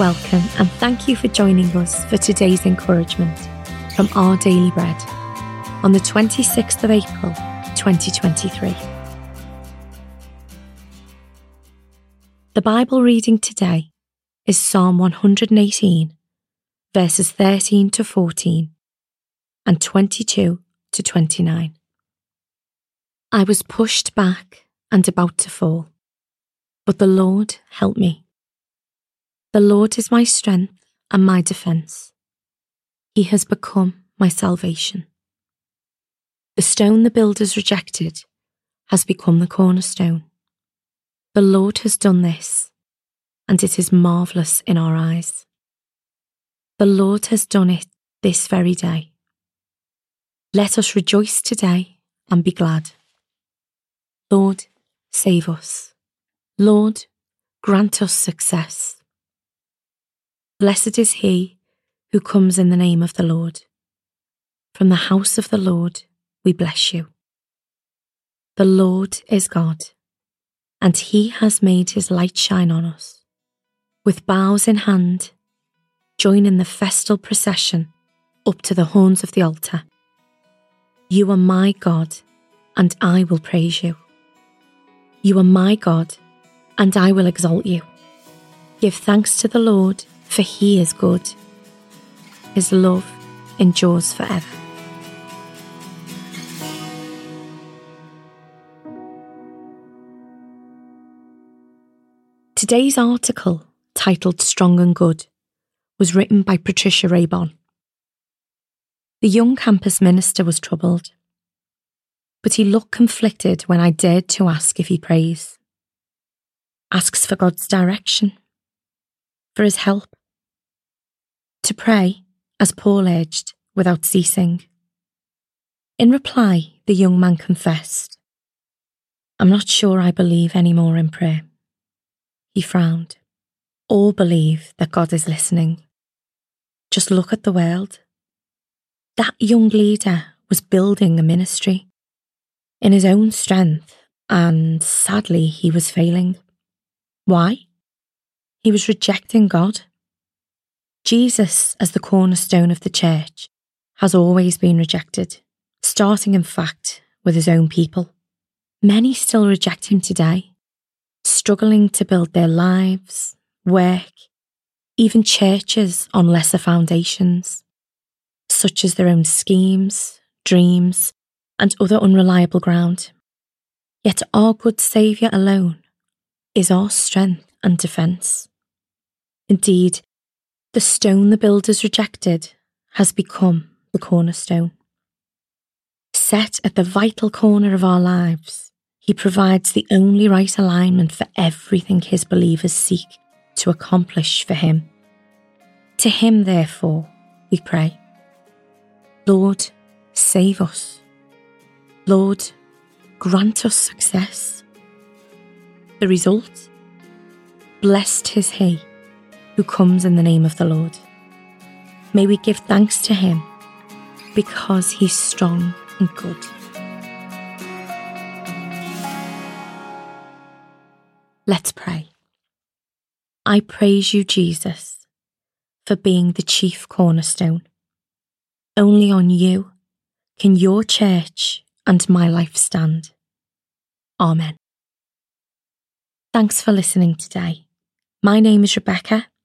welcome and thank you for joining us for today's encouragement from Our Daily Bread on the 26th of April 2023. The Bible reading today is Psalm 118, verses 13 to 14 and 22 to 29. I was pushed back and about to fall, but the Lord helped me. The Lord is my strength and my defence. He has become my salvation. The stone the builders rejected has become the cornerstone. The Lord has done this, and it is marvellous in our eyes. The Lord has done it this very day. Let us rejoice today and be glad. Lord, save us. Lord, grant us success. Blessed is he who comes in the name of the Lord. From the house of the Lord we bless you. The Lord is God, and he has made his light shine on us. With boughs in hand, join in the festal procession up to the horns of the altar. You are my God, and I will praise you. You are my God, and I will exalt you. Give thanks to the Lord, for he is good. His love endures forever. Today's article, titled Strong and Good, was written by Patricia Raybon. The young campus minister was troubled, but he looked conflicted when I dared to ask if he prays. Asks for God's direction, for his help, to pray, as Paul urged, without ceasing. In reply, the young man confessed, I'm not sure I believe any more in prayer. He frowned. All believe that God is listening. Just look at the world. That young leader was building a ministry in his own strength, and sadly, he was failing. Why? He was rejecting God. Jesus, as the cornerstone of the church, has always been rejected, starting, in fact, with his own people. Many still reject him today, struggling to build their lives, work, even churches on lesser foundations, such as their own schemes, dreams, and other unreliable ground. Yet our good Saviour alone is our strength and defence. Indeed, the stone the builders rejected has become the cornerstone. Set at the vital corner of our lives, he provides the only right alignment for everything his believers seek to accomplish for him. To him, therefore, we pray. Lord, save us. Lord, grant us success. The result? Blessed is he who comes in the name of the Lord. May we give thanks to him because he's strong and good. Let's pray. I praise you, Jesus, for being the chief cornerstone. Only on you can your church and my life stand. Amen. Thanks for listening today. My name is Rebecca,